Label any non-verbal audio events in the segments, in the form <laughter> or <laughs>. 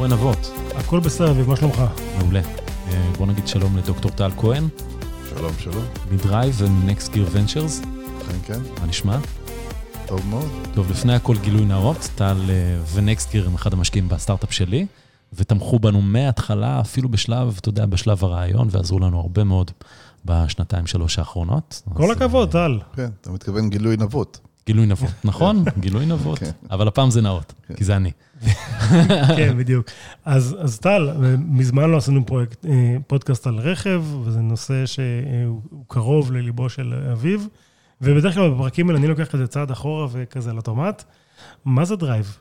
קורא נבות? הכל בסדר, אביב, מה שלומך? מעולה. אה, בוא נגיד שלום לדוקטור טל כהן, שלום, שלום. מדרייב ו-Next Gear Ventures. אכן כן, מה נשמע? טוב מאוד. טוב, לפני הכל גילוי נאות, טל אה, ו-Next Gear הם אחד המשקיעים בסטארט-אפ שלי, ותמכו בנו מההתחלה, אפילו בשלב, אתה יודע, בשלב הרעיון, ועזרו לנו הרבה מאוד בשנתיים, שלוש האחרונות. כל אז, הכבוד, אה, טל. כן, אתה מתכוון גילוי נבות. גילוי נבות, נכון? גילוי נבות, כן. אבל הפעם זה נאות, כן. כי זה אני. כן, בדיוק. אז אז טל, מזמן לא עשינו פרויקט, אה, פודקאסט על רכב, וזה נושא שהוא קרוב לליבו של אביב, ובדרך כלל בפרקים האלה אני לוקח כזה צעד אחורה וכזה על אוטומט. מה זה Drive?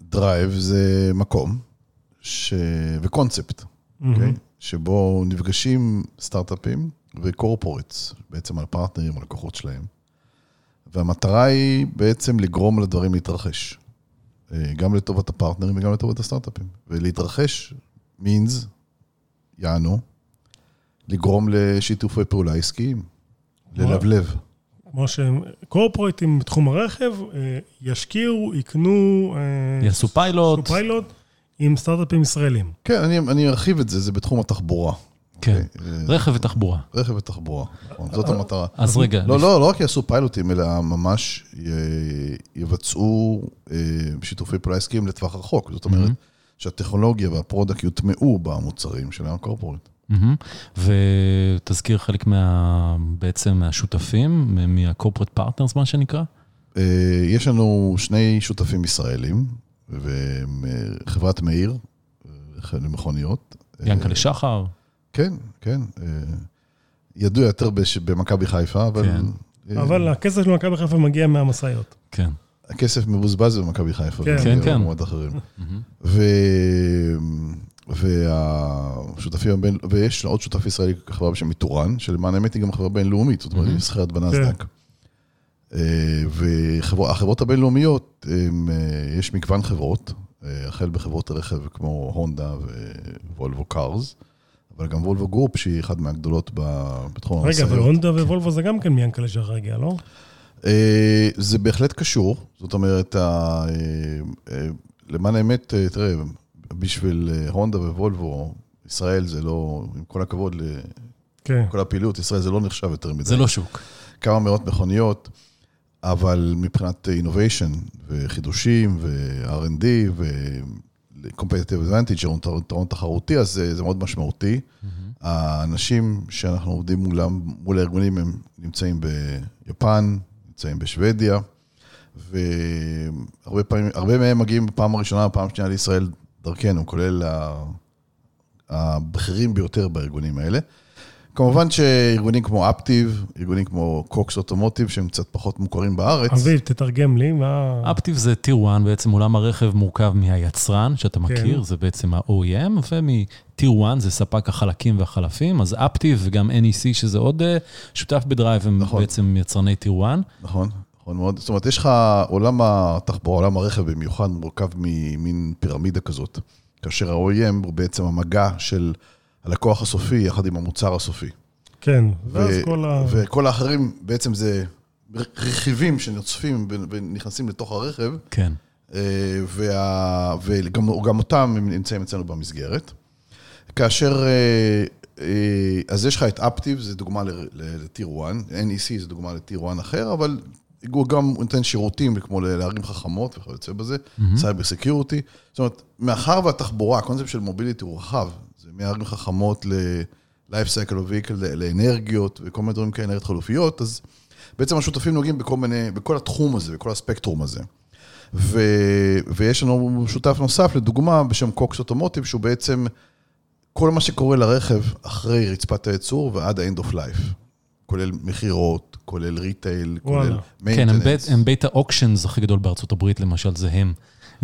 Drive זה מקום ש... וקונספט, אוקיי? שבו נפגשים סטארט-אפים ו corporates, בעצם על פרטנרים, הלקוחות שלהם. והמטרה היא בעצם לגרום לדברים להתרחש. אה, גם לטובת הפרטנרים וגם לטובת הסטארט-אפים. ולהתרחש means, יענו, לגרום לשיתופי פעולה עסקיים, ללבלב. כמו שקורפורטים בתחום הרכב אה, ישקיעו, יקנו, אה, יעשו פיילוט. יעשו פיילוט עם סטארט-אפים ישראלים. כן, אני, אני ארחיב את זה, זה בתחום התחבורה. כן? אה, רכב ותחבורה. רכב ותחבורה, נכון, זאת המטרה. אז רגע, לא, לא, לא רק יעשו פיילוטים, אלא ממש יבצעו אה, שיתופי פעולה עסקיים לטווח רחוק. זאת אומרת, שהטכנולוגיה וה product יוטמעו במוצרים של ה corporate. ותזכיר חלק מה... בעצם מהשותפים, מה-corporate partners, מה שנקרא? אה, יש לנו שני שותפים ישראלים, וחברת מאיר, אה, למכוניות. אה, ינקלה שחר. כן, כן. אה, ידוע יותר במכבי חיפה, אבל... כן. אה, אבל הכסף של מכבי חיפה מגיע מהמשאיות. כן. הכסף מבוזבז במכבי חיפה. כן. כן, כן. במקומות אחרים. ו... והשותפים הבין... ויש עוד שותף ישראלי, חברה בשם איתורן, שלמען האמת היא גם חברה בינלאומית, זאת אומרת, היא נסחרת בנסדק. והחברות הבינלאומיות, הם, אה, יש מגוון חברות, אה, החל בחברות רכב כמו הונדה ו Volvo Cars, אבל גם Volvo Group, שהיא אחת מהגדולות בתחום רגע, המשאיות. אבל הונדה וולבו זה גם כן מיאנקלה הגיע, לא? אה, זה בהחלט קשור, זאת אומרת, אה, אה, למען האמת, אה, תראה, בשביל הונדה ווולבו, ישראל זה לא, עם כל הכבוד כן. לכל הפעילות, ישראל זה לא נחשב יותר מדי. זה לא שוק. כמה מאות מכוניות, אבל מבחינת innovation וחידושים ו-R&D ו-competitive advantage, יתרון תחרותי, אז זה, זה מאוד משמעותי. האנשים שאנחנו עובדים מולם, מול הארגונים, הם נמצאים ביפן, נמצאים בשוודיה, והרבה פעמים, הרבה מהם מגיעים בפעם הראשונה, בפעם השנייה לישראל דרכנו, כולל הבכירים ביותר בארגונים האלה. כמובן שארגונים כמו Aptiv, ארגונים כמו Cox Automotive, שהם קצת פחות מוכרים בארץ. אביב, תתרגם לי, מה... Aptiv זה Tier 1, בעצם עולם הרכב מורכב מהיצרן, שאתה מכיר, זה בעצם ה-OEM, ומ Tier 1 זה ספק החלקים והחלפים, אז Aptiv וגם NEC, שזה עוד אה, שותף ב Drive, הם נכון. בעצם יצרני Tier 1. נכון, נכון מאוד. זאת אומרת, יש לך עולם התחבורה, עולם הרכב במיוחד מורכב ממין פירמידה כזאת, כאשר ה-OEM הוא בעצם המגע של הלקוח הסופי יחד עם המוצר הסופי. כן, ואז כל ה... וכל האחרים בעצם זה רכיבים שנוצפים ונכנסים לתוך הרכב, כן. אה, וה- וגם גם אותם הם נמצאים אצלנו במסגרת. כאשר, אה, אה, אז יש לך את אפטיב, זה דוגמה ל- ל- לטיר 1, NEC זה דוגמה לטיר 1 אחר, אבל הוא גם נותן שירותים כמו ל- לערים חכמות וכיוצא בזה, Cyber security. זאת אומרת, מאחר והתחבורה, הקונספט של mobility הוא רחב, מערים חכמות ל-life cycle of vehicle, לאנרגיות וכל מיני דברים כאלה, אנרגיות חלופיות, אז בעצם השותפים נוגעים בכל מיני, בכל התחום הזה, בכל הספקטרום הזה. ו, ויש לנו שותף נוסף, לדוגמה, בשם Cox Automotive, שהוא בעצם כל מה שקורה לרכב אחרי רצפת הייצור ועד ה-end of life. כולל מכירות, כולל retail, כולל וואלה. כן. הם בית ה auctions הכי גדול בארצות הברית, למשל, זה הם.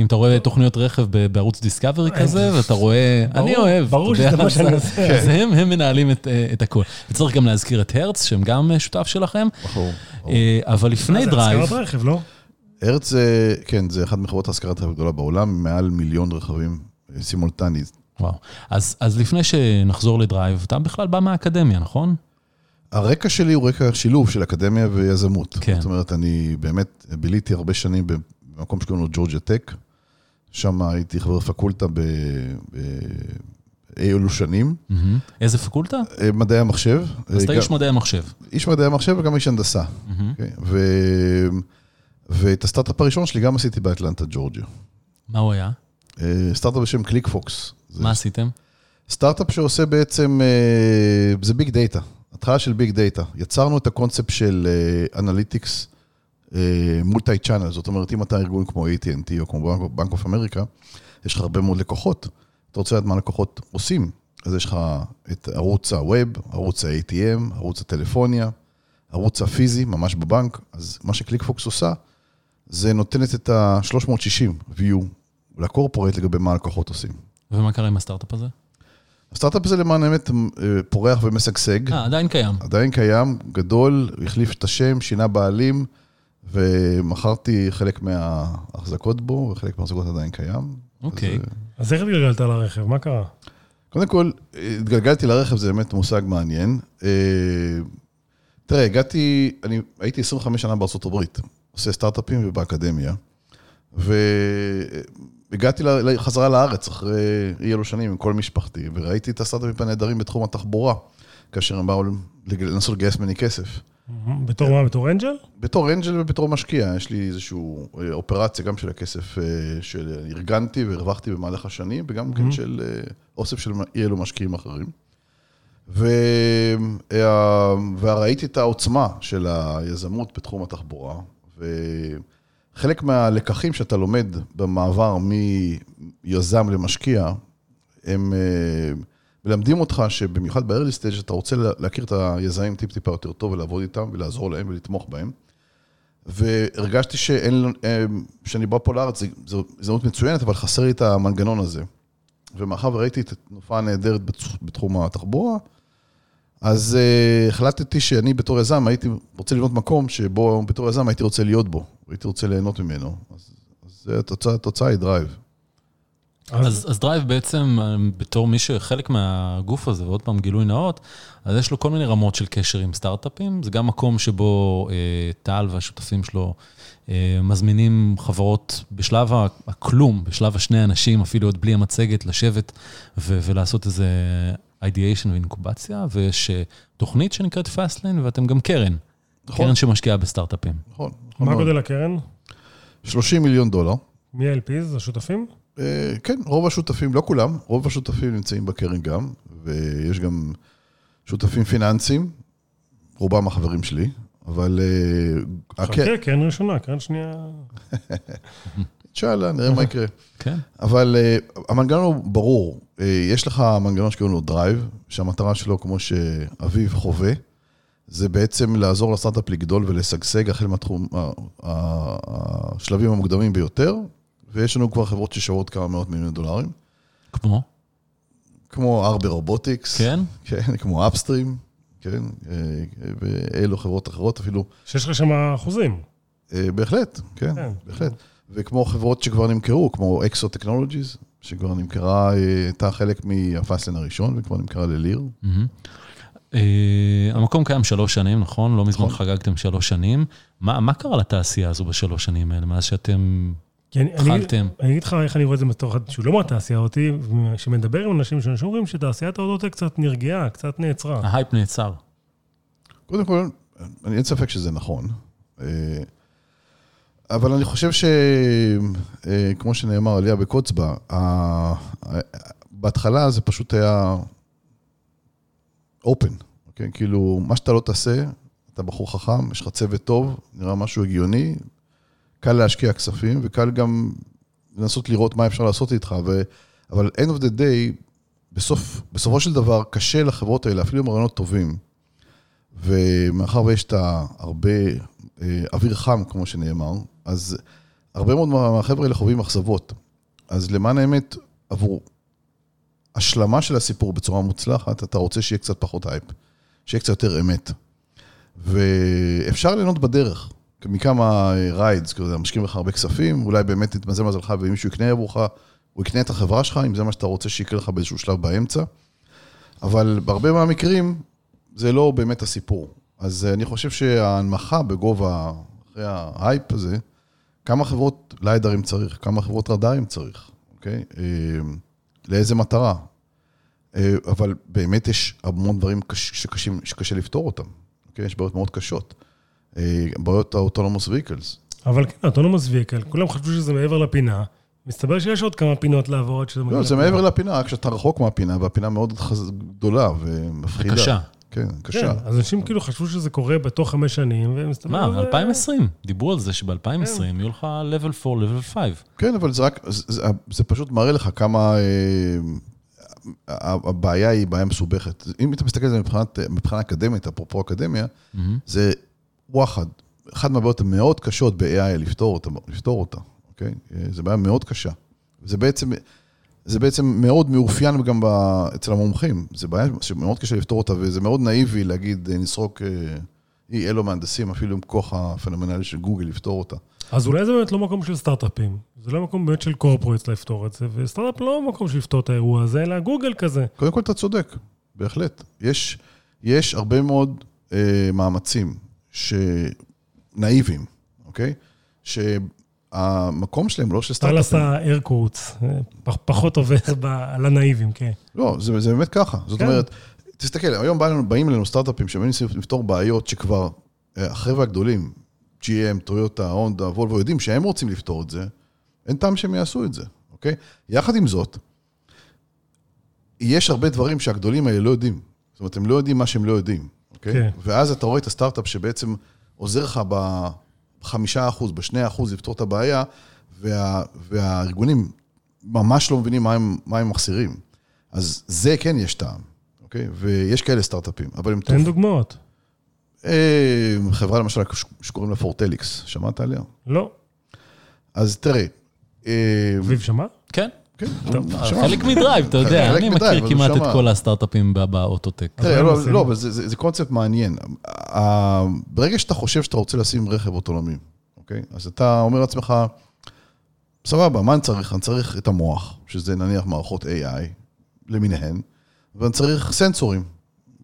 אם אתה רואה תוכניות רכב בערוץ דיסקאברי כזה, ואתה רואה, אני אוהב. ברור שזה מה שאני זה- עושה. אז הם הם מנהלים את אה, את הכול. וצריך גם להזכיר את הרץ, שהם גם אה, שותף שלכם. ברור. אה, אבל לפני זה Drive, השכרת רכב, לא? הרץ זה, כן, זה אחת מחברות ההשכרת רכב הגדולה בעולם, מעל מיליון רכבים אה, סימולטנית. וואו. אז אז לפני שנחזור ל Drive, אתה בכלל בא מהאקדמיה, נכון? הרקע שלי הוא רקע שילוב של אקדמיה ויזמות. כן. זאת אומרת, אני באמת ביליתי הרבה שנים במקום שקוראים לו Georgia Tech, שם הייתי חבר פקולטה ב... ב... אי אלו שנים. מהמם. איזה פקולטה? אה, מדעי המחשב. אז אתה אה, איש גם- מדעי המחשב. איש מדעי המחשב וגם איש הנדסה. מהמם. אוקיי? ו... ואת הסטארט-אפ הראשון שלי גם עשיתי באטלנטה, ג'ורג'יה. מה הוא היה? אה, סטארט-אפ בשם ClickFox. זה מה עשיתם? סטארט-אפ שעושה בעצם, זה big data, התחלה של big data. יצרנו את הקונספט של analytics multi-channel, זאת אומרת, אם אתה ארגון כמו AT&T או כמו Bank of America, יש לך הרבה מאוד לקוחות. אתה רוצה לדעת מה לקוחות עושים, אז יש לך את ערוץ ה web, ערוץ ה-ATM, ערוץ הטלפוניה, ערוץ הפיזי, ממש בבנק. אז מה ש ClickFox עושה, זה נותנת את ה-360 view לקורפורט לגבי מה הלקוחות עושים. ומה קרה עם הסטארט-אפ הזה? הסטארט-אפ הזה למען האמת אה, פורח ומשגשג, אה, עדיין קיים. עדיין קיים, גדול, החליף את השם, שינה בעלים, ומכרתי חלק מההחזקות בו, וחלק מההחזקות עדיין קיים. אוקיי. אז, אה, אז איך התגלגלת לרכב? מה קרה? קודם כל, התגלגלתי לרכב, זה באמת מושג מעניין. אה, תראה, הגעתי, אני הייתי 25 שנה בארצות הברית, עושה סטארט-אפים ובאקדמיה, והגעתי חזרה לארץ אחרי אי אלו שנים עם כל משפחתי, וראיתי את הסטארט-אפים הנהדרים בתחום התחבורה, כאשר הם באו לנסות לגייס ממני כסף. בתור מה? בתור אנג'ל? בתור אנג'ל ובתור משקיע, יש לי איזושהי אה, אופרציה גם של הכסף אה, שארגנתי והרווחתי במהלך השנים, וגם כן של אה, אוסף של אי אלו משקיעים אחרים. ו... אה, וראיתי את העוצמה של היזמות בתחום התחבורה, וחלק מהלקחים שאתה לומד במעבר מיזם למשקיע, הם אה, מלמדים אותך שבמיוחד ב-early stage אתה רוצה לה- להכיר את היזמים טיפ-טיפה יותר טוב ולעבוד איתם ולעזור להם ולתמוך בהם. והרגשתי שאין, אה, שאני בא פה לארץ, זו- הזדמנות מצוינת, אבל חסר לי את המנגנון הזה. ומאחר וראיתי את התנופה הנהדרת בתח- בתחום התחבורה, אז uh, החלטתי שאני בתור יזם הייתי רוצה לבנות מקום שבו בתור יזם הייתי רוצה להיות בו, הייתי רוצה ליהנות ממנו. אז, אז התוצאה, התוצאה היא דרייב. אז, אז דרייב בעצם, אה, בתור מי שחלק מהגוף הזה, ועוד פעם גילוי נאות, אז יש לו כל מיני רמות של קשר עם סטארט-אפים. זה גם מקום שבו אה, טל והשותפים שלו אה, מזמינים חברות בשלב הכלום, בשלב השני אנשים, אפילו עוד בלי המצגת, לשבת ו- ולעשות איזה ideation ואינקובציה, ויש אה, תוכנית שנקראת Fastlane, ואתם גם קרן. נכון. קרן שמשקיעה בסטארט-אפים. נכון. נכון מה. גודל הקרן? 30 מיליון דולר. מי ה-LPs? השותפים? אה, כן, רוב השותפים, לא כולם, רוב השותפים נמצאים בקרן גם, ויש גם שותפים פיננסיים, רובם החברים שלי, אבל... אה, הקר- חכה, קרן ראשונה, קרן שנייה. <laughs> אינשאללה, נראה מה יקרה. כן. אבל uh, המנגנון הוא ברור. Uh, יש לך מנגנון שקוראים לו Drive, שהמטרה שלו, כמו שאביב חווה, זה בעצם לעזור לסטארט-אפ לגדול ולשגשג החל מהתחום, השלבים המוקדמים ביותר, ויש לנו כבר חברות ששוות כמה מאות מיליוני דולרים, כמו? כמו Arbe Robotics, כן? כן, כמו Upstream, כן, אה, ואלו חברות אחרות אפילו, שיש לך שם אחוזים. אה, בהחלט, כן, כן. בהחלט. וכמו חברות שכבר נמכרו, כמו אקסו טכנולוגיז, שכבר נמכרה, אה, הייתה חלק מהפאסלן הראשון, וכבר נמכרה לליר. מהמם. אה, המקום קיים שלוש שנים, נכון? לא מזמן נכון. חגגתם שלוש שנים. מה מה קרה לתעשייה הזו בשלוש שנים האלה, מאז שאתם כי אני- אני- התחלתם? אני אגיד לך איך אני רואה את זה בתור אחד שהוא לא מהתעשייה אותי, שמדבר עם אנשים שאנשים אומרים שתעשיית ההודות קצת נרגעה, קצת נעצרה. ההייפ נעצר. קודם כל, אני אין ספק שזה נכון. אה, אבל אני חושב שכמו שנאמר, עלייה בקוצבה, בהתחלה זה פשוט היה אופן, אוקיי? כאילו, מה שאתה לא תעשה, אתה בחור חכם, יש לך צוות טוב, נראה משהו הגיוני, קל להשקיע כספים, וקל גם לנסות לראות מה אפשר לעשות איתך, ו... אבל end of the day, בסוף, בסופו של דבר, קשה לחברות האלה, אפילו עם רעיונות טובים, ומאחר ויש את הרבה אה, אוויר חם, כמו שנאמר, אז הרבה מאוד מהחבר'ה האלה חווים אכזבות. אז למען האמת, עבור השלמה של הסיפור בצורה מוצלחת, אתה רוצה שיהיה קצת פחות הייפ, שיהיה קצת יותר אמת. ואפשר ליהנות בדרך, מכמה rides, כזה, משקיעים לך הרבה כספים, אולי באמת יתמזל מזלך ומישהו יקנה עבורך, הוא יקנה את החברה שלך, אם זה מה שאתה רוצה שיקרה לך באיזשהו שלב באמצע. אבל בהרבה מהמקרים, זה לא באמת הסיפור. אז אה, אני חושב שההנמכה בגובה, אחרי ההייפ הזה, כמה חברות לידארים צריך, כמה חברות רדארים צריך, אוקיי? אה, לאיזה מטרה. אה, אבל באמת יש המון דברים קש, שקשים, שקשה לפתור אותם, אוקיי? יש בעיות מאוד קשות. אה, בעיות ה autonomous vehicles. אבל כן, autonomous vehicle, כולם חשבו שזה מעבר לפינה. מסתבר שיש עוד כמה פינות לעבור עד שזה מגיע לא, זה לפינה. מעבר לפינה, רק שאתה רחוק מהפינה, והפינה מאוד גדולה ומפחידה. וקשה. כן, כן, קשה. אז אנשים כאילו חשבו שזה קורה בתוך חמש שנים, ומסתבר... מה, זה- 2020? דיברו על זה שב-2020 כן. יהיו לך level 4, level 5. כן, אבל זה רק, זה, פשוט מראה לך כמה... אה, הבעיה היא בעיה מסובכת. אם אתה מסתכל על זה מבחינה אקדמית, אפרופו אקדמיה, זה וואחד. אחת מהבעיות המאוד קשות ב-AI לפתור אותה, לפתור אותה, אוקיי? זו בעיה מאוד קשה. זה בעצם, זה בעצם מאוד מאופיין גם ב, אצל המומחים. זו בעיה שמאוד קשה לפתור אותה, וזה מאוד נאיבי להגיד, אה, נסרוק אה, אי אלו מהנדסים, אפילו עם כוח הפנומנלי של גוגל לפתור אותה. אז אולי זה באמת לא מקום של סטארט-אפים. זה לא מקום באמת של קורפורטס לפתור את זה, וסטארט-אפ לא מקום של לפתור את האירוע הזה, אלא גוגל כזה. קודם כל, אתה צודק, בהחלט. יש, יש הרבה מאוד אה, מאמצים שנאיבים, אוקיי? שהמקום שלהם לא של טל סטארט-אפים. עשה air quotes, אה, פח- פחות עובר ב- על הנאיבים, כן. לא, זה, זה באמת ככה. זאת כן. אומרת, תסתכל, היום בא לנו, באים אלינו סטארט-אפים שמנסים לפתור בעיות שכבר אה, החבר'ה הגדולים, GM, טויוטה, הונדה, וולבו, יודעים שהם רוצים לפתור את זה, אין טעם שהם יעשו את זה, אוקיי? יחד עם זאת, יש הרבה דברים שהגדולים האלה לא יודעים. זאת אומרת, הם לא יודעים מה שהם לא יודעים, אוקיי? כן. ואז אתה רואה את הסטארט-אפ שבעצם עוזר לך בחמישה אחוז, בשני אחוז לפתור את הבעיה, וה, והארגונים ממש לא מבינים מה הם, מה הם מחסירים. אז זה כן יש טעם, אוקיי? ויש כאלה סטארט-אפים, אבל הם... תן דוגמאות. אה, חברה למשל שקוראים לה פורטליקס, שמעת עליה? לא. אז תראה, אה, אביב שמע? כן. כן, טוב. חלק מדרייב, אתה יודע, אני מכיר כמעט. את כל הסטארט-אפים באוטוטק. לא? לא, אבל זה, קונספט מעניין. ברגע שאתה חושב שאתה רוצה לשים רכב אוטונומי, אוקיי? אז אתה אומר לעצמך, סבבה, מה אני צריך? אני צריך את המוח, שזה נניח מערכות AI למיניהן, ואני צריך סנסורים,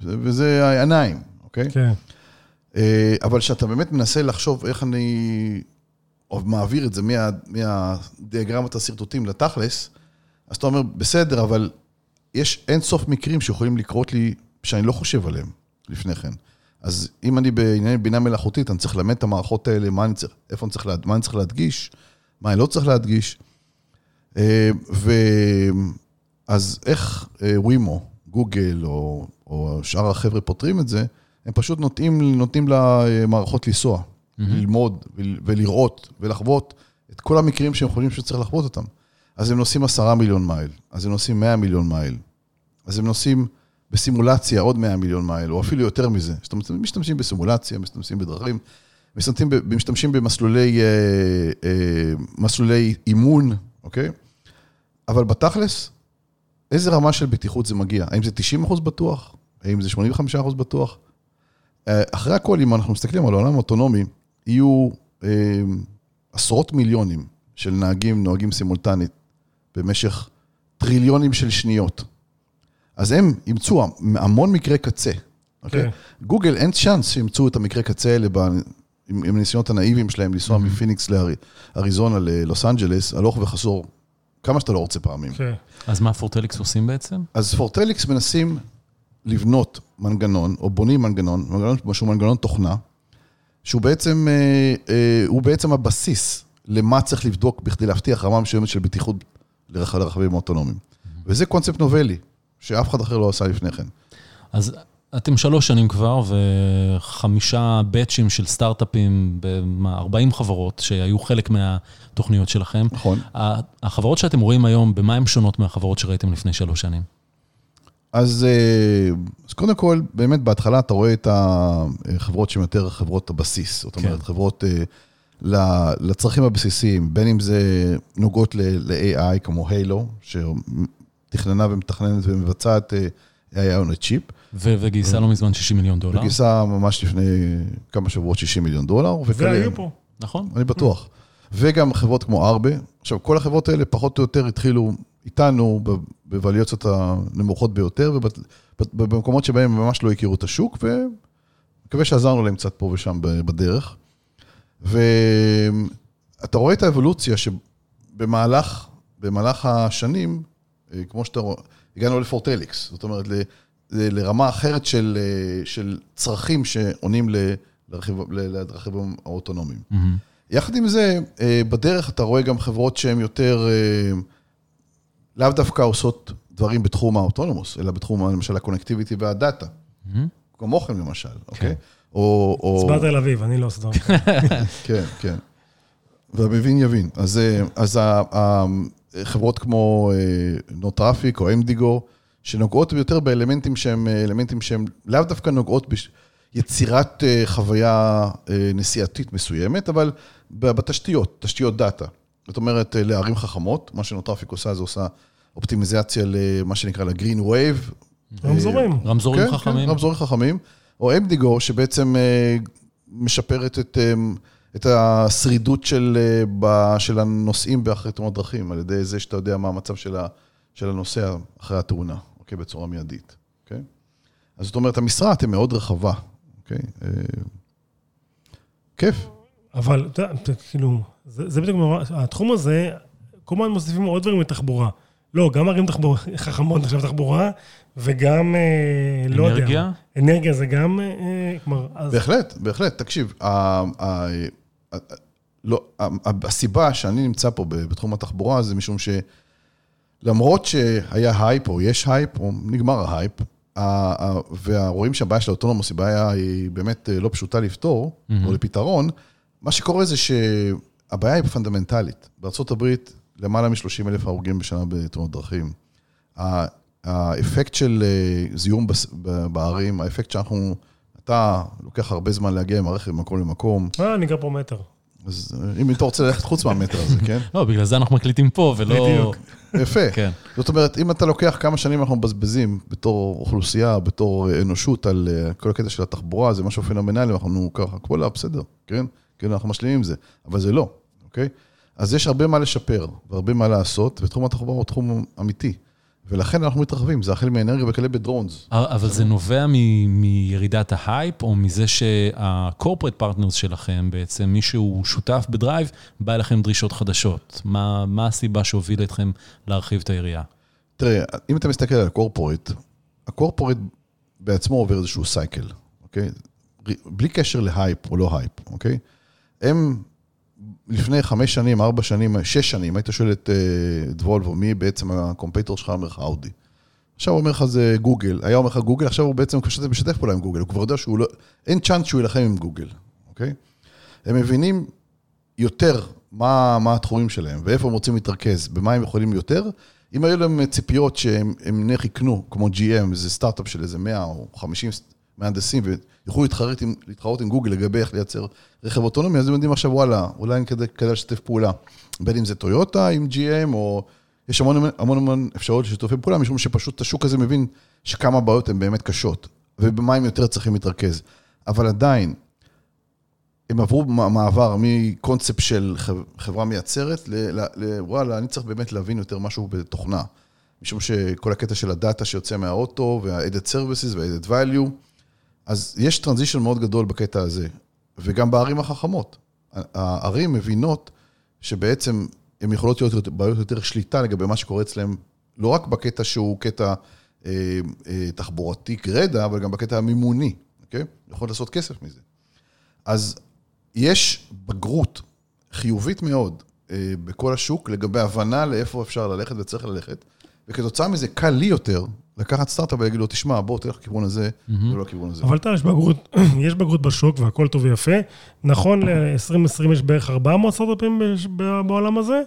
וזה העיניים, אוקיי? כן. אה, אבל כשאתה באמת מנסה לחשוב איך אני או מעביר את זה מה, מהדיאגרמת השרטוטים לתכלס, אז אתה אומר, בסדר, אבל יש אין סוף מקרים שיכולים לקרות לי שאני לא חושב עליהם לפני כן. אז אם אני בענייני בינה מלאכותית, אני צריך ללמד את המערכות האלה, מה אני צריך, איפה אני צריך, לה, מה אני צריך להדגיש, מה אני לא צריך להדגיש. אה, ו... אז איך אה, ווימו, גוגל או, או שאר החבר'ה פותרים את זה? הם פשוט נותנים, נותנים למערכות לנסוע, ללמוד ול- ולראות ולחוות את כל המקרים שהם חושבים שצריך לחוות אותם. אז הם נוסעים עשרה מיליון מייל, אז הם נוסעים מאה מיליון מייל, אז הם נוסעים בסימולציה עוד מאה מיליון מייל, או אפילו יותר מזה. זאת אומרת, הם משתמשים בסימולציה, משתמשים בדרכים, משתמשים, משתמשים במסלולי אה, אה, מסלולי אימון, אוקיי? אבל בתכלס, איזה רמה של בטיחות זה מגיע? האם זה 90% בטוח? האם זה 85% בטוח? אה, אחרי הכל, אם אנחנו מסתכלים על העולם האוטונומי, יהיו אה, עשרות מיליונים של נהגים נוהגים סימולטנית במשך טריליונים של שניות. אז הם ימצאו המון מקרי קצה. אוקיי? כן. גוגל, אין צ'אנס שימצאו את המקרי קצה האלה ב- עם, עם הניסיונות הנאיביים שלהם לנסוע מפיניקס לאריזונה, ללוס אנג'לס, הלוך וחזור, כמה שאתה לא רוצה פעמים. כן. אז מה Foretellix עושים בעצם? אז Foretellix מנסים לבנות מנגנון, או בונים מנגנון, מנגנון שהוא מנגנון תוכנה, שהוא בעצם, אה, אה, הוא בעצם הבסיס למה צריך לבדוק בכדי להבטיח רמה מסוימת של בטיחות לרכבים אוטונומיים. וזה קונספט נובלי, שאף אחד אחר לא עשה לפני כן. אז אתם שלוש שנים כבר, וחמישה באצ'ים של סטארט-אפים, במה, 40 חברות שהיו חלק מהתוכניות שלכם. נכון. החברות שאתם רואים היום, במה הן שונות מהחברות שראיתם לפני שלוש שנים? אז, אה, אז קודם כל, באמת בהתחלה אתה רואה את החברות שהן יותר חברות הבסיס, זאת אומרת, כן. חברות אה, לצרכים הבסיסיים, בין אם זה נוגעות ל-AI כמו הילו, שתכננה ומתכננת ומבצעת אה, AI on a chip, וגייסה לא מזמן 60 מיליון דולר, וגייסה ממש לפני כמה שבועות 60 מיליון דולר. והיו פה. נכון? אני בטוח. וגם חברות כמו ארבה. עכשיו, כל החברות האלה פחות או יותר התחילו איתנו ב- בווליוציות הנמוכות ביותר, ובמקומות שבהם הם ממש לא הכירו את השוק, ומקווה שעזרנו להם קצת פה ושם ב- בדרך. אתה רואה את האבולוציה שבמהלך במהלך השנים, אה, כמו שאתה רואה, הגענו לפורטליקס, זאת אומרת, ל, ל, לרמה אחרת של, אה, של צרכים שעונים לרכיבים האוטונומיים. מהמם. יחד עם זה, אה, בדרך אתה רואה גם חברות שהן יותר, לאו דווקא עושות דברים בתחום האוטונומוס, אלא בתחום, למשל, הקונקטיביטי והדאטה, מהמם. כמוכם למשל, אוקיי? או... הצבעת תל אביב, אני לא כאלה. <laughs> כן, כן. והמבין יבין. אז, אה, אז חברות כמו NoTraffic או אמדיגו, שנוגעות יותר באלמנטים שהם אה, אלמנטים שהם לאו דווקא נוגעות ביצירת אה, חוויה אה, נסיעתית מסוימת, אבל בתשתיות, תשתיות דאטה. זאת אומרת, אה, לערים חכמות, מה ש NoTraffic עושה, זה עושה אופטימיזציה למה שנקרא ל-green wave. רמזורים. רמזורים כן, חכמים. כן, רמזורים חכמים. או אמדיגו, שבעצם אה, משפרת את, אה, את השרידות של, אה, של הנוסעים באחרי תאונות דרכים, על ידי זה שאתה יודע מה המצב של, ה, של הנוסע אחרי התאונה, אוקיי? בצורה מיידית, אוקיי? אז זאת אומרת, המשרה אתם מאוד רחבה, אוקיי? כיף. אבל, אתה יודע, כאילו, זה בדיוק, נורא- התחום הזה, כל הזמן מוסיפים עוד דברים לתחבורה. לא, גם ערים תחבורה, <laughs> חכמות עכשיו תחבורה, וגם, אה, לא יודע. אנרגיה? אנרגיה זה גם, אה, כלומר, אז... בהחלט, בהחלט. תקשיב, לא, הסיבה שאני נמצא פה בתחום התחבורה זה משום שלמרות שהיה הייפ, או יש הייפ, או נגמר ההייפ, ורואים שהבעיה של ה autonomous היא בעיה, היא באמת אה, לא פשוטה לפתור, או לפתרון, מה שקורה זה שהבעיה היא פונדמנטלית. בארה"ב, למעלה מ-30 אלף הרוגים בשנה בתאונות דרכים. ה- האפקט של אה, זיהום בערים, האפקט שאנחנו, אתה לוקח הרבה זמן להגיע עם הרכב ממקום למקום, אה, אני גר פה מטר. אז אה, אם אתה רוצה ללכת חוץ מהמטר הזה, כן? לא, בגלל זה אנחנו מקליטים פה, ולא... בדיוק. יפה. כן. זאת אומרת, אם אתה לוקח כמה שנים אנחנו מבזבזים בתור אוכלוסייה, בתור אה, אנושות על כל הקטע של התחבורה, זה משהו פנומנלי, אנחנו ככה, וואלה, בסדר, כן? כן, אנחנו משלימים עם זה, אבל זה לא, אוקיי? אז יש הרבה מה לשפר והרבה מה לעשות, ותחום התחבורה הוא תחום אמיתי. ולכן אנחנו מתרחבים, זה החל מאנרגיה וכלה ב drones. אבל זה נובע מירידת ההייפ, או מזה שה corporate partners שלכם, בעצם מי שהוא שותף ב Drive, בא אליכם דרישות חדשות. מה, מה הסיבה שהובילה אתכם להרחיב את היריעה? תראה, אם אתה מסתכל על ה corporate, ה corporate בעצמו עובר איזשהו cycle, אוקיי? בלי קשר להייפ או לא הייפ, אוקיי? הם לפני חמש שנים, ארבע שנים, שש שנים, היית שואל את, אה, וולבו, מי בעצם ה competitor שלך, אומר לך אאודי. עכשיו הוא אומר לך זה גוגל, היה אומר לך גוגל, עכשיו הוא בעצם משתף, פעולה עם גוגל, הוא כבר יודע שהוא לא, אין צ'אנס שהוא יילחם עם גוגל, אוקיי? הם מבינים יותר מה, מה התחומים שלהם ואיפה הם רוצים להתרכז, במה הם יכולים יותר. אם היו להם ציפיות שהם הם נניח יקנו, כמו GM, איזה סטארט-אפ של איזה 100 או 50 מהנדסים, ויוכלו להתחרות להתחרות עם גוגל לגבי איך לייצר רכב אוטונומי, אז הם יודעים עכשיו, וואלה, אולי כדאי, כדאי לשתף פעולה. בין אם זה טויוטה עם GM, או יש המון המון המון אפשרויות לשיתופי פעולה, משום שפשוט השוק הזה מבין שכמה בעיות הן באמת קשות, ובמה הם יותר צריכים להתרכז. אבל עדיין, הם עברו מעבר מקונספט של חב- חברה מייצרת, ל- ל- ל- וואלה, אני צריך באמת להבין יותר משהו בתוכנה. משום שכל הקטע של הדאטה שיוצא מהאוטו, וה-added services וה-added value, אז יש טרנזישן מאוד גדול בקטע הזה, וגם בערים החכמות. הערים מבינות שבעצם הן יכולות להיות בעיות יותר שליטה לגבי מה שקורה אצלם, לא רק בקטע שהוא קטע אה, אה, תחבורתי גרידא, אבל גם בקטע המימוני, אוקיי? יכולות לעשות כסף מזה. אז יש בגרות חיובית מאוד אה, בכל השוק לגבי הבנה לאיפה אפשר ללכת וצריך ללכת, וכתוצאה מזה קל לי יותר לקחת סטארט-אפ ולהגיד לו, תשמע, בוא תלך לכיוון הזה ולא לכיוון הזה. אבל אתה, יש בגרות, <clears throat> יש בגרות בשוק והכל טוב ויפה. נכון, ל-2020 יש בערך 400 סטארט-אפים בעולם הזה.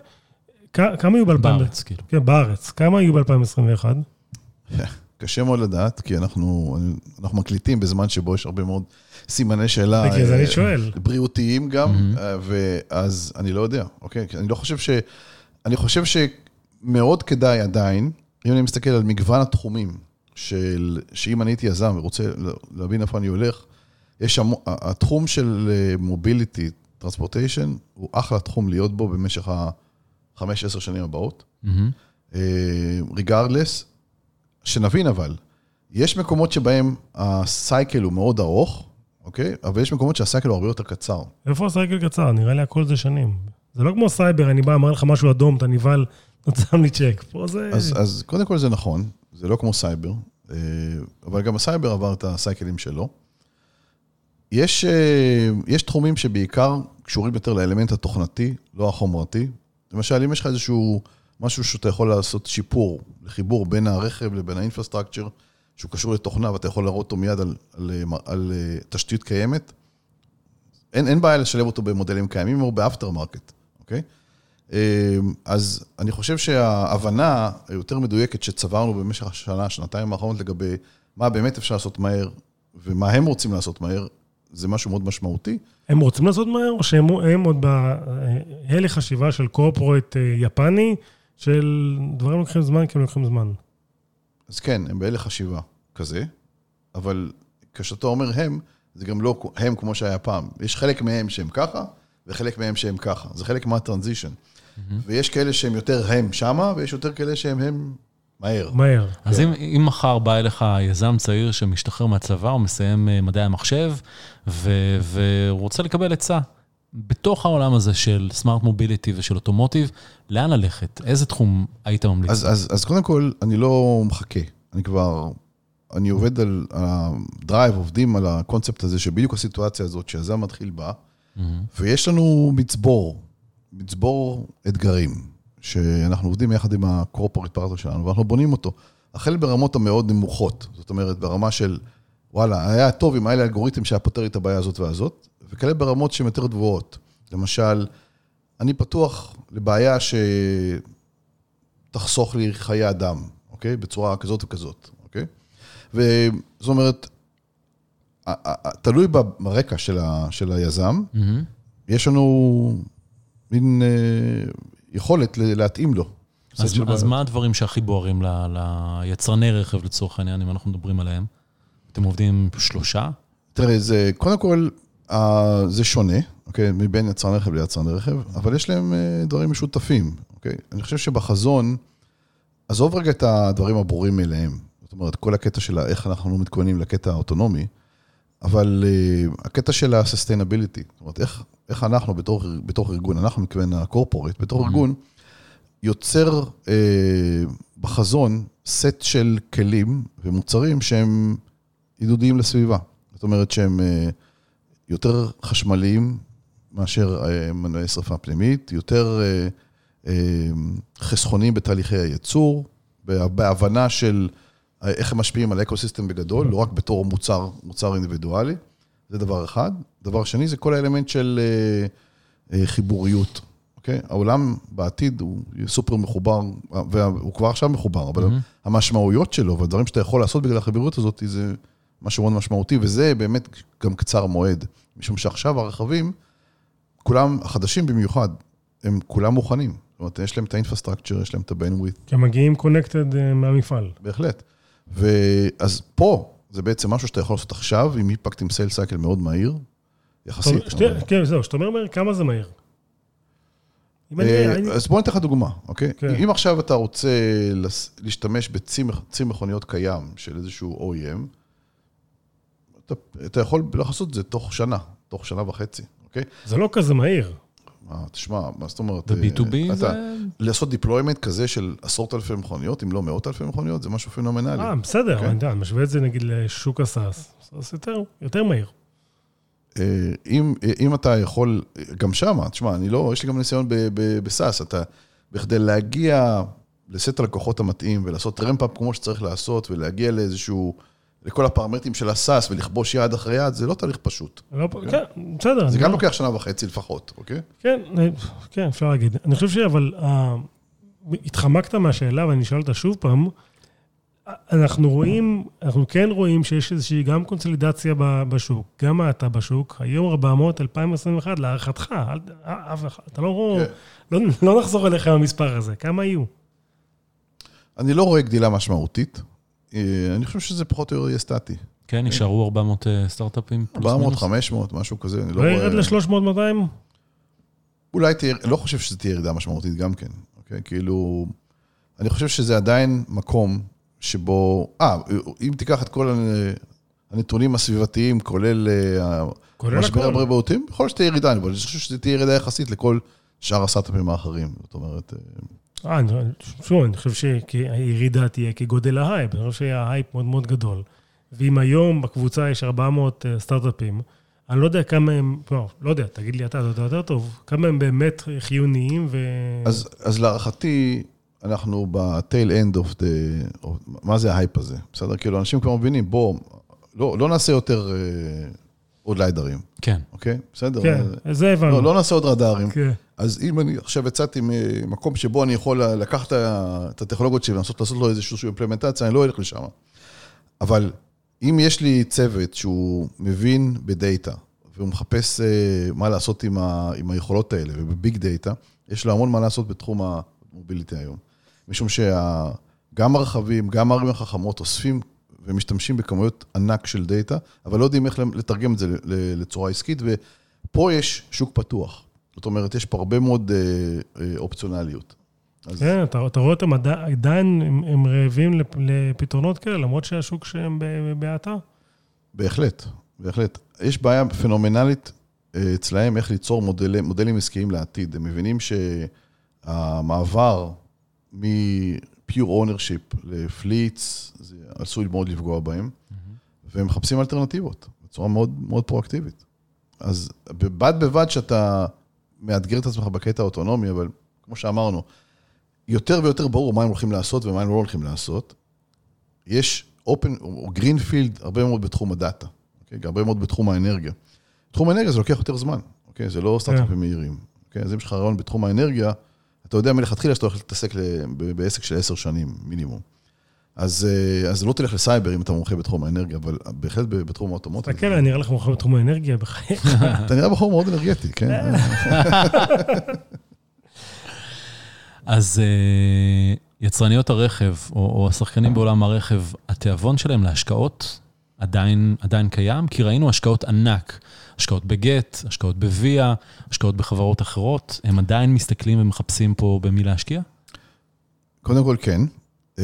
כמה יהיו ב-2000? בארץ, כאילו. כן, בארץ. כמה יהיו ב-2021? <laughs> קשה מאוד לדעת, כי אנחנו, אנחנו מקליטים בזמן שבו יש הרבה מאוד סימני שאלה. בגלל זה אה, אני שואל. בריאותיים גם, אה, ואז אני לא יודע, אוקיי? אני לא חושב ש... אני חושב שמאוד כדאי עדיין, אם אני מסתכל על מגוון התחומים, של, שאם אני הייתי יזם ורוצה להבין איפה אני הולך, יש המון, התחום של mobility, transportation, הוא אחלה תחום להיות בו במשך החמש, עשר שנים הבאות. regardless, שנבין אבל, יש מקומות שבהם ה cycle הוא מאוד ארוך, אוקיי? אבל יש מקומות שה cycle הוא הרבה יותר קצר. איפה ה cycle קצר? נראה לי הכל זה שנים. זה לא כמו סייבר, אני בא, אמר לך משהו אדום, אתה נבהל, אתה שם לי צ'ק. פה זה... אז, אז קודם כל זה נכון, זה לא כמו סייבר, אה, אבל גם הסייבר עבר את ה cycleים שלו. יש, אה, יש תחומים שבעיקר קשורים יותר לאלמנט התוכנתי, לא החומרתי. למשל, אם יש לך איזשהו משהו שאתה יכול לעשות שיפור לחיבור בין הרכב לבין ה infrastructure, שהוא קשור לתוכנה ואתה יכול להראות אותו מיד על, על, על, על אה, תשתית קיימת, אין, אין בעיה לשלב אותו במודלים קיימים או ב aftermarket, אוקיי? אז אני חושב שההבנה היותר מדויקת שצברנו במשך השנה, שנתיים האחרונות לגבי מה באמת אפשר לעשות מהר ומה הם רוצים לעשות מהר, זה משהו מאוד משמעותי. הם רוצים לעשות מהר, או שהם עוד בהלך חשיבה של קורפורט אה, יפני, של דברים לוקחים זמן כי הם לוקחים זמן? אז כן, הם בהלך חשיבה כזה, אבל כשאתה אומר הם, זה גם לא הם כמו שהיה פעם. יש חלק מהם שהם ככה, וחלק מהם שהם ככה. זה חלק מהטרנזישן. ויש כאלה שהם יותר הם שמה, ויש יותר כאלה שהם הם מהר. מהר. אז כן. אם, אם מחר בא אליך יזם צעיר שמשתחרר מהצבא, הוא מסיים אה, מדעי המחשב, והוא רוצה לקבל עצה, בתוך העולם הזה של smart mobility ושל automotive, לאן ללכת? איזה תחום היית ממליץ? אז, אז, אז קודם כל, אני לא מחכה. אני כבר, אני עובד על ה drive, עובדים על הקונספט הזה, שבדיוק הסיטואציה הזאת שיזם מתחיל בה, mm-hmm. ויש לנו מצבור, מצבור אתגרים. שאנחנו עובדים יחד עם הקורפורט פרטנר שלנו, ואנחנו בונים אותו. החל ברמות המאוד נמוכות, זאת אומרת, ברמה של, וואלה, היה טוב אם היה לי אלגוריתם שהיה פותר את הבעיה הזאת והזאת, וכאלה ברמות שהן יותר גבוהות. למשל, אני פתוח לבעיה שתחסוך לי חיי אדם, אוקיי? בצורה כזאת וכזאת, אוקיי? וזאת אומרת, תלוי ברקע של, ה, של היזם, mm-hmm. יש לנו מין אה, יכולת להתאים לו. אז, אז מה הדברים שהכי בוערים ל, ליצרני רכב לצורך העניין, אם אנחנו מדברים עליהם? אתם עובדים שלושה? תראה, זה, קודם כל, זה שונה, אוקיי? מבין יצרן רכב ליצרן רכב, אבל יש להם אה, דברים משותפים, אוקיי? אני חושב שבחזון, עזוב רגע את הדברים הברורים מאליהם. זאת אומרת, כל הקטע של איך אנחנו מתכוננים לקטע האוטונומי, אבל uh, הקטע של ה-sustainability, זאת אומרת, איך, איך אנחנו בתור, בתור ארגון, אנחנו מכוון הקורפורט, בתור mm-hmm. ארגון, יוצר uh, בחזון סט של כלים ומוצרים שהם עידודיים לסביבה. זאת אומרת שהם uh, יותר חשמליים מאשר uh, מנועי שרפה פנימית, יותר uh, uh, חסכונים בתהליכי הייצור, בהבנה של... איך הם משפיעים על ה ecosystem בגדול, לא רק בתור מוצר, מוצר אינדיבידואלי, זה דבר אחד. דבר שני, זה כל האלמנט של אה, אה, חיבוריות, אוקיי? העולם בעתיד הוא סופר מחובר, והוא כבר עכשיו מחובר, אבל mm-hmm. המשמעויות שלו והדברים שאתה יכול לעשות בגלל החיבוריות הזאת, זה משהו מאוד משמעותי, וזה באמת גם קצר מועד, משום שעכשיו הרכבים, כולם, החדשים במיוחד, הם כולם מוכנים. זאת אומרת, יש להם את ה infrastructure, יש להם את ה-bandwidth. כי הם מגיעים קונקטד אה, מהמפעל. בהחלט. ואז פה, זה בעצם משהו שאתה יכול לעשות עכשיו, עם איפקט עם סייל סייקל מאוד מהיר, יחסית. כן, זהו, שאתה אומר מהר, כמה זה מהיר? אה, אז בוא ניתן לך דוגמה, אוקיי? כן. אם עכשיו אתה רוצה להשתמש בצי מכוניות קיים של איזשהו OEM, אתה יכול לעשות את זה תוך שנה, תוך שנה וחצי, אוקיי? זה לא כזה מהיר. מה, תשמע, מה זאת אומרת? ב-B2B זה... לעשות deployment כזה של עשרות אלפי מכוניות, אם לא מאות אלפי מכוניות, זה משהו פנומנלי. אה, בסדר, כן? אני יודע, משווה את זה נגיד לשוק ה SaaS, אז יותר, יותר מהיר. אה, אם, אם אתה יכול, גם שם, תשמע, אני לא, יש לי גם ניסיון ב SaaS, אתה, בכדי להגיע לסט הלקוחות המתאים ולעשות ramp-up כמו שצריך לעשות, ולהגיע לאיזשהו... לכל הפרמטרים של ה SaaS ולכבוש יד אחרי יד, זה לא תהליך פשוט. לא, כן, כן בסדר. זה גם לא... לוקח שנה וחצי לפחות, אוקיי? כן, כן, אפשר להגיד. אני חושב שאבל, uh, התחמקת מהשאלה ואני אשאל אותה שוב פעם. אנחנו רואים, אנחנו כן רואים שיש איזושהי גם קונסולידציה בשוק, גם האטה בשוק, היום 400, 2021, להערכתך, אף אחד, אתה לא, כן. לא, לא נחזור אליך עם המספר הזה, כמה יהיו? אני לא רואה גדילה משמעותית. אה, אני חושב שזה פחות או יותר יהיה סטטי. כן, נשארו 400 אה, סטארט-אפים? 400, 500, משהו כזה, אני לא רואה... לא ירד ל-300, 200? אולי תהיה, לא חושב שזה תהיה ירידה משמעותית גם כן, אוקיי? כאילו, אני חושב שזה עדיין מקום שבו... אה, אם תיקח את כל הנתונים הסביבתיים, כולל, כולל המשבר הבריאותיים, יכול להיות שתהיה ירידה, אבל אני חושב שזה תהיה ירידה יחסית לכל שאר הסטארט-אפים האחרים. זאת אומרת, אה, שוב, אני חושב שהירידה תהיה כגודל ההייפ, אני חושב שההייפ מאוד מאוד גדול. ואם היום בקבוצה יש 400 אה, סטארט-אפים, אני לא יודע כמה הם, לא, לא יודע, תגיד לי אתה, אתה יודע יותר טוב, כמה הם באמת חיוניים ו... אז, אז להערכתי, אנחנו end of the... of, מה זה ההייפ הזה? בסדר? כאילו, אנשים כבר מבינים, בוא, לא, לא נעשה יותר אה, עוד ליידרים, כן. אוקיי? בסדר? כן, זה הבנו. לא, לא נעשה עוד רדארים. כן. אז אם אני עכשיו יצאתי ממקום שבו אני יכול לקחת את הטכנולוגיות שלי ולנסות לעשות לו איזושהי אימפלמנטציה, אני לא אלך לשם. אבל אם יש לי צוות שהוא מבין ב data, והוא מחפש אה, מה לעשות עם, ה, עם היכולות האלה, וב big data, יש לו המון מה לעשות בתחום ה mobility היום. משום שגם הרכבים, גם הערים החכמות אוספים ומשתמשים בכמויות ענק של data, אבל לא יודעים איך לתרגם את זה לצורה עסקית, ופה יש שוק פתוח. זאת אומרת, יש פה הרבה מאוד אה, אה, אופציונליות. אז כן, אתה, אתה רואה אותם עדי- עדיין, הם, הם רעבים לפ- לפתרונות כאלה, למרות שהשוק שהם בהאטה. בהחלט, בהחלט. יש בעיה פנומנלית אה, אצלהם איך ליצור מודלי, מודלים עסקיים לעתיד. הם מבינים שהמעבר מ-pure ownership לפליטס, זה עשוי מאוד לפגוע בהם, והם מחפשים אלטרנטיבות בצורה מאוד, מאוד פרואקטיבית. אז בד בבד שאתה מאתגר את עצמך בקטע האוטונומי, אבל כמו שאמרנו, יותר ויותר ברור מה הם הולכים לעשות ומה הם לא הולכים לעשות. יש אופן, או גרינפילד, הרבה מאוד בתחום הדאטה, אוקיי? הרבה מאוד בתחום האנרגיה. תחום האנרגיה זה לוקח יותר זמן, אוקיי? זה לא סטארט-אפים מהירים. אוקיי? אז אם יש לך רעיון בתחום האנרגיה, אתה יודע מלכתחילה שאתה הולך להתעסק בעסק של עשר שנים מינימום. אז, אה, אז לא תלך לסייבר אם אתה מומחה בתחום האנרגיה, אבל בהחלט בתחום האוטומטי. תסתכל, אני נראה לך מוכר בתחום האנרגיה בחיים. <laughs> אתה נראה בחור מאוד אנרגטי, כן? <laughs> אז אה, יצרניות הרכב, או, או השחקנים בעולם הרכב, התיאבון שלהם להשקעות עדיין, עדיין קיים? כי ראינו השקעות ענק, השקעות בגט, השקעות בוויה, השקעות בחברות אחרות, הם עדיין מסתכלים ומחפשים פה במי להשקיע? קודם כל, כן. אה,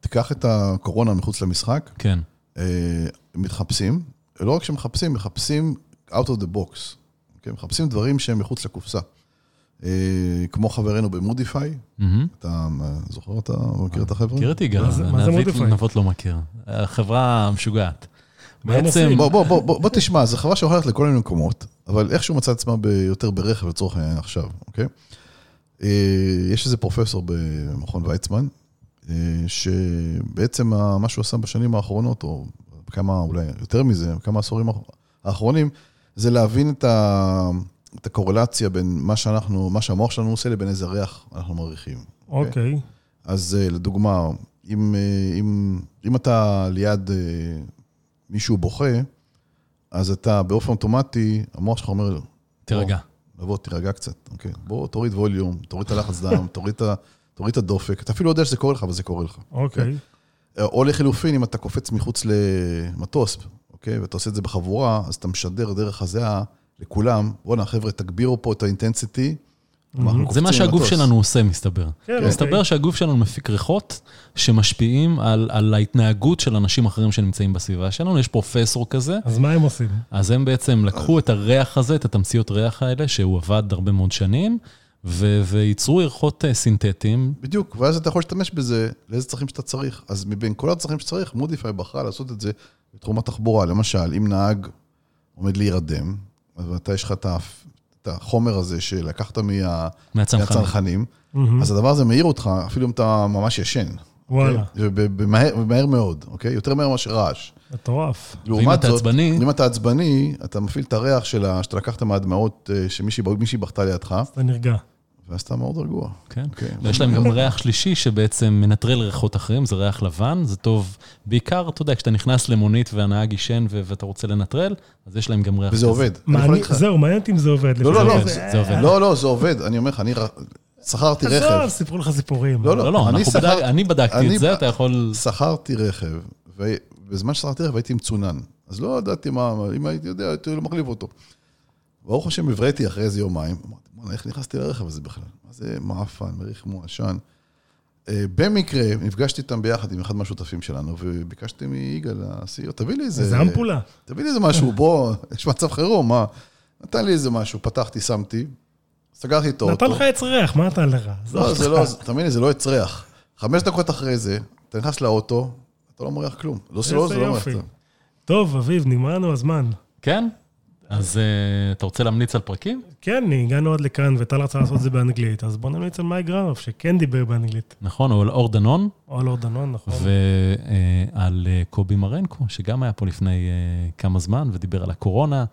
תיקח את הקורונה מחוץ למשחק, כן. אה, מתחפשים, לא רק שמחפשים, מחפשים out of the box. כן? מחפשים דברים שהם מחוץ לקופסה. אה, כמו חברנו במודיפיי. אתה אה, זוכר אותה, מכיר את החבר'ה? מכיר את יגאל? נבות לא מכיר. החברה משוגעת. מה הם בעצם? בוא, בוא, בוא, בוא, בוא תשמע, זו חברה שהולכת לכל מיני מקומות, אבל איכשהו מצא את עצמה ביותר ברכב לצורך העניין עכשיו, אוקיי? אה, יש איזה פרופסור במכון ויצמן, שבעצם מה שהוא עשה בשנים האחרונות, או כמה, אולי יותר מזה, כמה עשורים האח- האחרונים, זה להבין את, ה, את הקורלציה בין מה שאנחנו, מה שהמוח שלנו עושה לבין איזה ריח אנחנו מריחים. אוקיי. אז אה, לדוגמה, אם, אה, אם, אם אתה ליד אה, מישהו בוכה, אז אתה באופן אוטומטי, המוח שלך אומר, תירגע. בוא, תירגע קצת, אוקיי? בוא תוריד ווליום, תוריד את הלחץ דם, <laughs> תוריד את, תוריד את הדופק. אתה אפילו לא יודע שזה קורה לך, אבל זה קורה לך. אוקיי. או לחילופין, אם אתה קופץ מחוץ למטוס, אוקיי? ואתה עושה את זה בחבורה, אז אתה משדר דרך הזיעה לכולם, בואנה, חבר'ה, תגבירו פה את האינטנסיטי. זה מה שהגוף למטוס." שלנו עושה, מסתבר. כן, אוקיי. מסתבר שהגוף שלנו מפיק ריחות שמשפיעים על, על ההתנהגות של אנשים אחרים שנמצאים בסביבה שלנו. יש פרופסור כזה, אז מה הם עושים? אז הם בעצם לקחו את הריח הזה, את התמציות ריח האלה, שהוא עבד הרבה מאוד שנים, וייצרו ריחות אה, סינתטיים. בדיוק, ואז אתה יכול להשתמש בזה לאיזה צרכים שאתה צריך. אז מבין כל הצרכים שצריך, מודיפיי בחרה לעשות את זה בתחום התחבורה. למשל, אם נהג עומד להירדם, אז אתה יש לך את החומר הזה שלקחת מה- מהצנחנים. מהצנחנים, מהמם. אז הדבר הזה מעיר אותך, אפילו אם אתה ממש ישן. וואלה, אוקיי? ובמהר ומהר מאוד, אוקיי? יותר מהר מאשר רעש. מטורף. לעומת אתה זאת, עצבני- אם אתה עצבני, אתה מפעיל את הריח של ה- שאתה לקחת מהדמעות אה, שמישהי מישהי בכתה לידך, אז אתה נרגע. ואז אתה מאוד רגוע. כן. אוקיי. ויש להם גם ריח שלישי שבעצם מנטרל ריחות אחרים, זה ריח לבן, זה טוב. בעיקר, אתה יודע, כשאתה נכנס למונית והנהג ישן ו- ואתה רוצה לנטרל, אז יש להם גם ריח וזה כזה. עובד. זהו, מעניין אותי אם זה עובד. לא, לא, לא, זה- זה עובד. לא, לא, זה עובד. אני אומר לך, אני ר- שכרתי עזוב, רכב. סיפרו לך סיפורים. לא, לא. לא, לא, אני שכר- בדק- אני בדקתי אני את זה, ב- אתה יכול... שכרתי רכב, ובזמן ששכרתי רכב הייתי מצונן. אז לא ידעתי מה, אם הייתי יודע, הייתי מחליף אותו. ברוך השם, הבראתי אחרי איזה יומיים. אמרתי, בוא'נה, איך נכנסתי לרכב הזה בכלל? מה זה מעפן, מריח כמו עשן. אה, במקרה, נפגשתי איתם ביחד עם אחד מהשותפים שלנו, וביקשתי מיגאל, ה-CEO, תביא לי איזה... זה אמפולה. תביא לי איזה משהו, בוא, יש מצב חירום, מה? נתן לי איזה משהו, פתחתי, שמתי, סגרתי את האוטו. נתן לך עץ ריח, מה נתן לך? לא, זה לא, תאמין לי, זה לא עץ ריח. חמש דקות אחרי זה, אתה נכנס לאוטו, אתה לא מריח כלום. לא שלא, זה איזה לא מריח. כלום. טוב, אביב, נגמר לנו הזמן. כן? אז אה, אתה רוצה להמליץ על פרקים? כן, הגענו עד לכאן, וטל רצה לעשות את זה באנגלית, אז בוא נמליץ על מייק גרנוף, שכן דיבר באנגלית. נכון, או על אור דנון, או על אור דנון, נכון. ועל אה, קובי מרנקו, שגם היה פה לפני אה, כמה זמן ודיבר על הקורונה.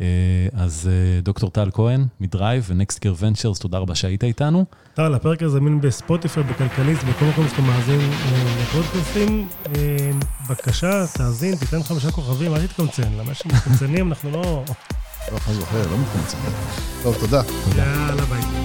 אה, אז אה, דוקטור טל כהן מדרייב ו-Next Gear Ventures, תודה רבה שהיית איתנו. טל, הפרק הזה זמין בספוטיפיי, בכלכליסט, בכל מקום שאתה מאזין אה, לפודקאסטים. אה, בבקשה, תאזין, תיתן חמישה כוכבים, אל תתקמצן. למה שמתקמצנים אנחנו לא... לא, וחלילה, לא מתקמצן. טוב, תודה. יאללה, ביי.